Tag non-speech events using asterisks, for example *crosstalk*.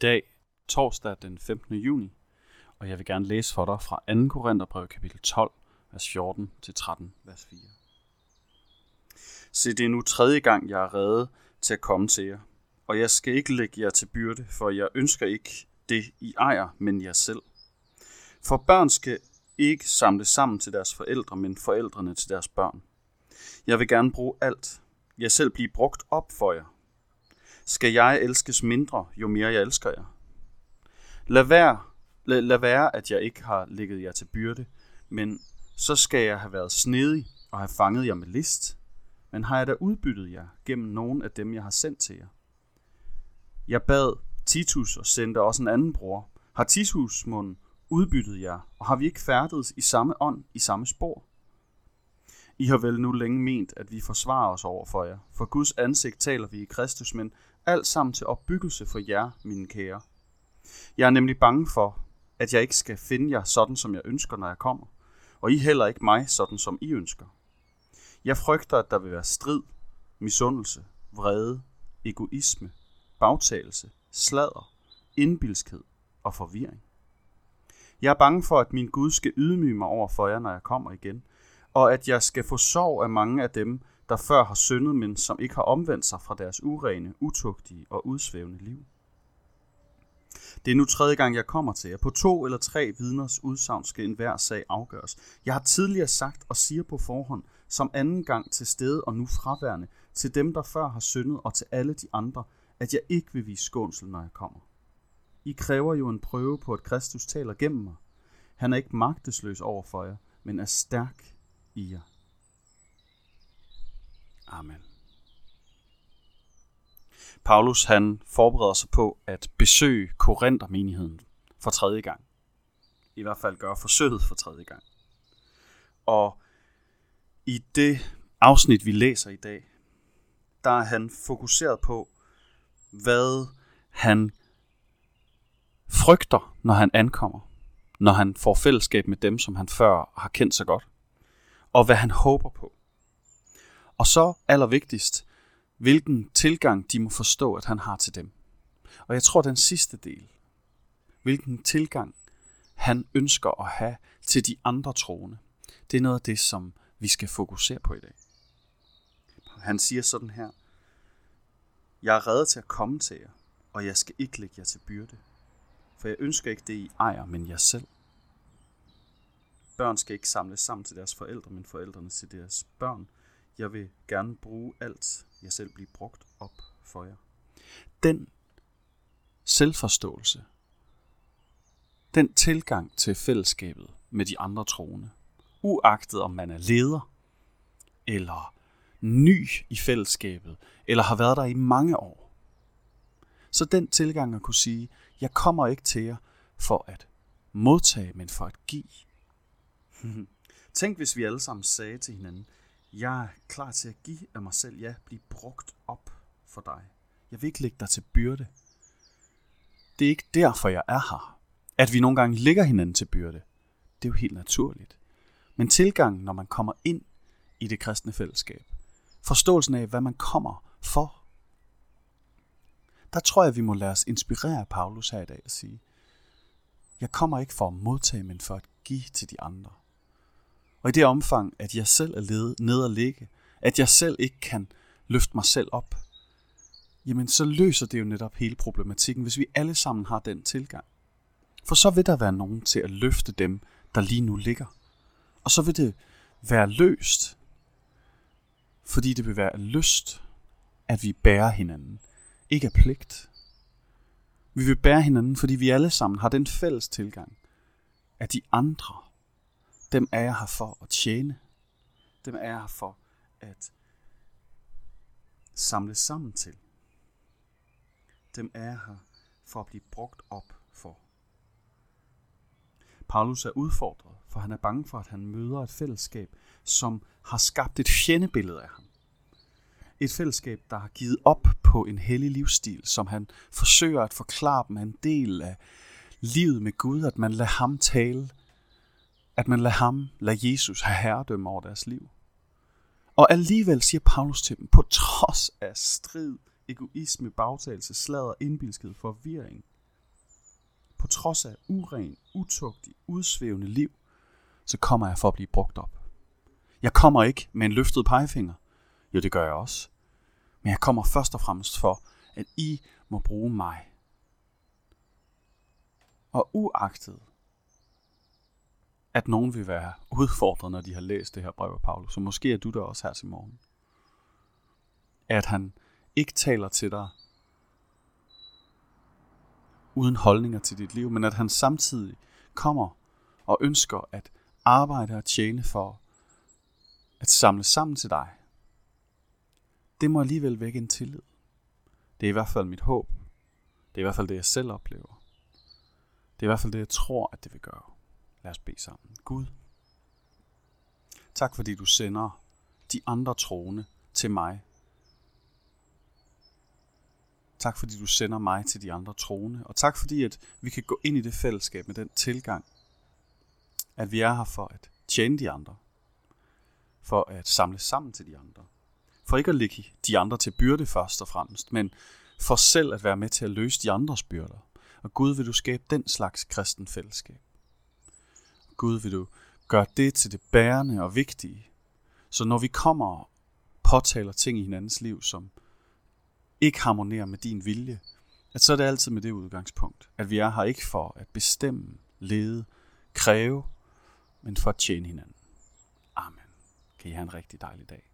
dag, torsdag den 15. juni, og jeg vil gerne læse for dig fra 2. Korintherbrev kapitel 12, vers 14 til 13, vers 4. Se, det er nu tredje gang, jeg er reddet til at komme til jer, og jeg skal ikke lægge jer til byrde, for jeg ønsker ikke det, I ejer, men jer selv. For børn skal ikke samle sammen til deres forældre, men forældrene til deres børn. Jeg vil gerne bruge alt. Jeg selv blive brugt op for jer. Skal jeg elskes mindre, jo mere jeg elsker jer? Lad være, lad, lad være, at jeg ikke har ligget jer til byrde, men så skal jeg have været snedig og have fanget jer med list. Men har jeg da udbyttet jer gennem nogen af dem, jeg har sendt til jer? Jeg bad Titus og sendte også en anden bror. Har Titus munden udbyttet jer, og har vi ikke færdedes i samme ånd, i samme spor? I har vel nu længe ment, at vi forsvarer os over for jer. For Guds ansigt taler vi i Kristus, men alt sammen til opbyggelse for jer, mine kære. Jeg er nemlig bange for, at jeg ikke skal finde jer sådan, som jeg ønsker, når jeg kommer, og I heller ikke mig sådan, som I ønsker. Jeg frygter, at der vil være strid, misundelse, vrede, egoisme, bagtagelse, sladder, indbilskhed og forvirring. Jeg er bange for, at min Gud skal ydmyge mig over for jer, når jeg kommer igen, og at jeg skal få sorg af mange af dem, der før har syndet, men som ikke har omvendt sig fra deres urene, utugtige og udsvævende liv. Det er nu tredje gang, jeg kommer til jer. På to eller tre vidners udsagn skal enhver sag afgøres. Jeg har tidligere sagt og siger på forhånd, som anden gang til stede og nu fraværende, til dem, der før har syndet, og til alle de andre, at jeg ikke vil vise skånsel, når jeg kommer. I kræver jo en prøve på, at Kristus taler gennem mig. Han er ikke magtesløs over for jer, men er stærk i jer. Amen. Paulus han forbereder sig på at besøge Korinther-menigheden for tredje gang. I hvert fald gøre forsøget for tredje gang. Og i det afsnit, vi læser i dag, der er han fokuseret på, hvad han frygter, når han ankommer, når han får fællesskab med dem, som han før har kendt så godt, og hvad han håber på. Og så allervigtigst, hvilken tilgang de må forstå, at han har til dem. Og jeg tror, den sidste del, hvilken tilgang han ønsker at have til de andre troende, det er noget af det, som vi skal fokusere på i dag. Han siger sådan her, Jeg er reddet til at komme til jer, og jeg skal ikke lægge jer til byrde. For jeg ønsker ikke det, I ejer, men jer selv. Børn skal ikke samles sammen til deres forældre, men forældrene til deres børn. Jeg vil gerne bruge alt, jeg selv bliver brugt op for jer. Den selvforståelse, den tilgang til fællesskabet med de andre troende, uagtet om man er leder, eller ny i fællesskabet, eller har været der i mange år. Så den tilgang at kunne sige, jeg kommer ikke til jer for at modtage, men for at give. *laughs* Tænk, hvis vi alle sammen sagde til hinanden, jeg er klar til at give af mig selv, ja, blive brugt op for dig. Jeg vil ikke lægge dig til byrde. Det er ikke derfor, jeg er her. At vi nogle gange ligger hinanden til byrde, det er jo helt naturligt. Men tilgangen, når man kommer ind i det kristne fællesskab, forståelsen af, hvad man kommer for, der tror jeg, vi må lade os inspirere Paulus her i dag og sige, jeg kommer ikke for at modtage, men for at give til de andre. Og i det omfang, at jeg selv er nede og ligge, at jeg selv ikke kan løfte mig selv op, jamen så løser det jo netop hele problematikken, hvis vi alle sammen har den tilgang. For så vil der være nogen til at løfte dem, der lige nu ligger. Og så vil det være løst, fordi det vil være lyst, at vi bærer hinanden ikke af pligt. Vi vil bære hinanden, fordi vi alle sammen har den fælles tilgang, at de andre, dem er jeg her for at tjene. Dem er jeg her for at samle sammen til. Dem er jeg her for at blive brugt op for. Paulus er udfordret, for han er bange for, at han møder et fællesskab, som har skabt et fjendebillede af ham. Et fællesskab, der har givet op på en hellig livsstil, som han forsøger at forklare dem en del af livet med Gud, at man lader ham tale, at man lader ham, lader Jesus have herredømme over deres liv. Og alligevel siger Paulus til dem, på trods af strid, egoisme, bagtagelse, sladder, indbilskhed, forvirring, på trods af uren, utugtig, udsvævende liv, så kommer jeg for at blive brugt op. Jeg kommer ikke med en løftet pegefinger. Jo, det gør jeg også. Men jeg kommer først og fremmest for, at I må bruge mig. Og uagtet, at nogen vil være udfordret, når de har læst det her brev af Paulus, så måske er du der også her til morgen. At han ikke taler til dig uden holdninger til dit liv, men at han samtidig kommer og ønsker at arbejde og tjene for at samle sammen til dig. Det må alligevel vække en tillid. Det er i hvert fald mit håb. Det er i hvert fald det, jeg selv oplever. Det er i hvert fald det, jeg tror, at det vil gøre. Lad os bede sammen. Gud, tak fordi du sender de andre troende til mig. Tak fordi du sender mig til de andre troende. Og tak fordi, at vi kan gå ind i det fællesskab med den tilgang, at vi er her for at tjene de andre. For at samle sammen til de andre. For ikke at lægge de andre til byrde først og fremmest, men for selv at være med til at løse de andres byrder. Og Gud vil du skabe den slags kristen fællesskab. Gud vil du gøre det til det bærende og vigtige. Så når vi kommer og påtaler ting i hinandens liv, som ikke harmonerer med din vilje, at så er det altid med det udgangspunkt, at vi er her ikke for at bestemme, lede, kræve, men for at tjene hinanden. Amen. Kan I have en rigtig dejlig dag.